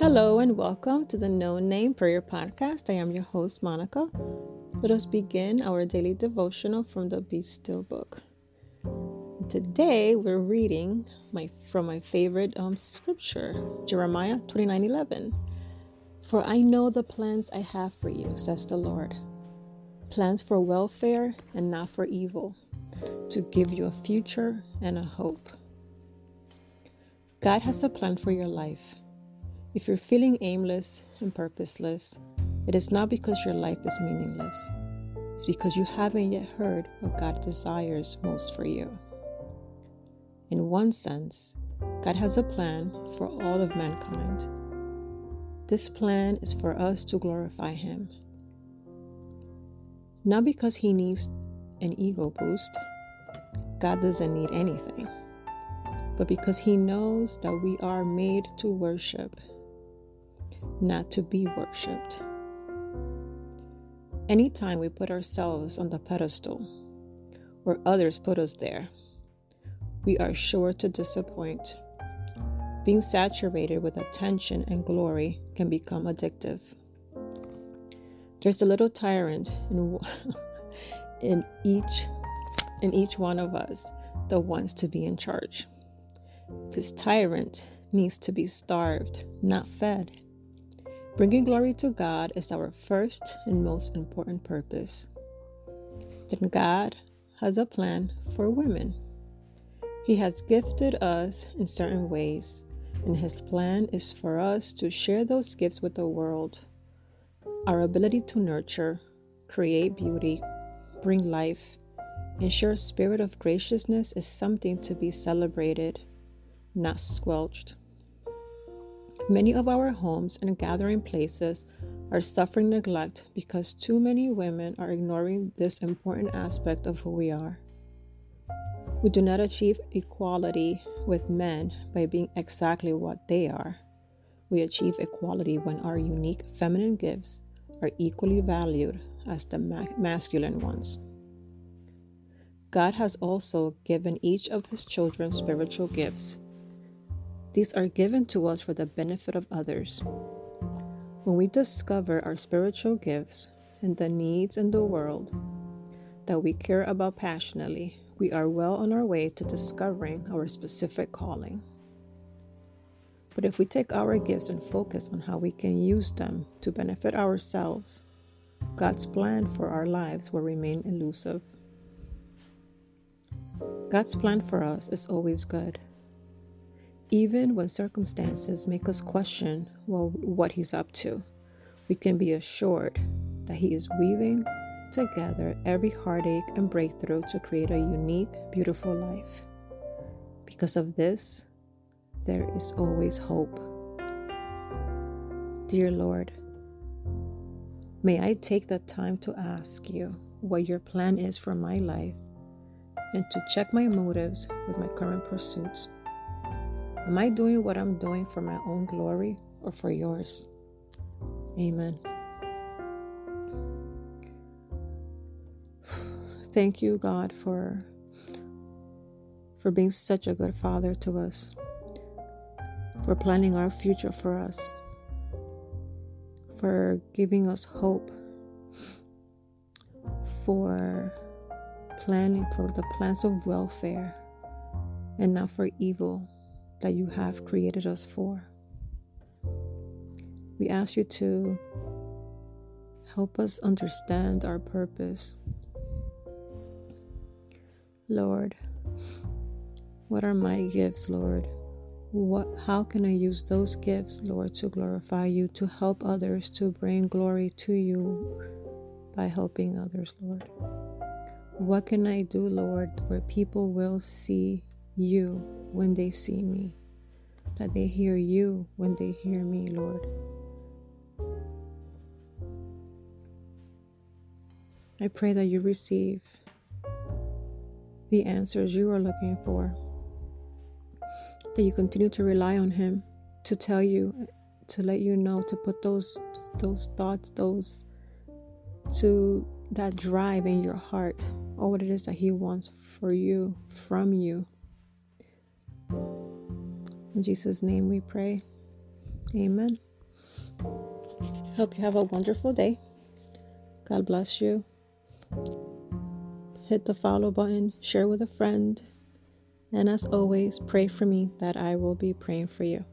Hello and welcome to the No Name Prayer Podcast. I am your host, Monica. Let us begin our daily devotional from the Be Still book. Today we're reading my from my favorite um, scripture, Jeremiah 29:11. For I know the plans I have for you, says the Lord. Plans for welfare and not for evil, to give you a future and a hope. God has a plan for your life. If you're feeling aimless and purposeless, it is not because your life is meaningless. It's because you haven't yet heard what God desires most for you. In one sense, God has a plan for all of mankind. This plan is for us to glorify Him. Not because He needs an ego boost, God doesn't need anything, but because He knows that we are made to worship not to be worshiped. Anytime we put ourselves on the pedestal or others put us there, we are sure to disappoint. Being saturated with attention and glory can become addictive. There's a little tyrant in, in each in each one of us that wants to be in charge. This tyrant needs to be starved, not fed. Bringing glory to God is our first and most important purpose. Then God has a plan for women. He has gifted us in certain ways, and His plan is for us to share those gifts with the world. Our ability to nurture, create beauty, bring life, and share a spirit of graciousness is something to be celebrated, not squelched. Many of our homes and gathering places are suffering neglect because too many women are ignoring this important aspect of who we are. We do not achieve equality with men by being exactly what they are. We achieve equality when our unique feminine gifts are equally valued as the ma- masculine ones. God has also given each of his children spiritual gifts these are given to us for the benefit of others. When we discover our spiritual gifts and the needs in the world that we care about passionately, we are well on our way to discovering our specific calling. But if we take our gifts and focus on how we can use them to benefit ourselves, God's plan for our lives will remain elusive. God's plan for us is always good. Even when circumstances make us question well, what He's up to, we can be assured that He is weaving together every heartache and breakthrough to create a unique, beautiful life. Because of this, there is always hope. Dear Lord, may I take the time to ask you what your plan is for my life and to check my motives with my current pursuits. Am I doing what I'm doing for my own glory or for yours? Amen. Thank you, God, for for being such a good father to us, for planning our future for us, for giving us hope, for planning for the plans of welfare and not for evil that you have created us for. We ask you to help us understand our purpose. Lord, what are my gifts, Lord? What how can I use those gifts, Lord, to glorify you, to help others, to bring glory to you by helping others, Lord? What can I do, Lord, where people will see you when they see me, that they hear you when they hear me, Lord. I pray that you receive the answers you are looking for, that you continue to rely on Him to tell you, to let you know, to put those those thoughts, those to that drive in your heart, all what it is that He wants for you, from you. In Jesus' name we pray. Amen. Hope you have a wonderful day. God bless you. Hit the follow button, share with a friend, and as always, pray for me that I will be praying for you.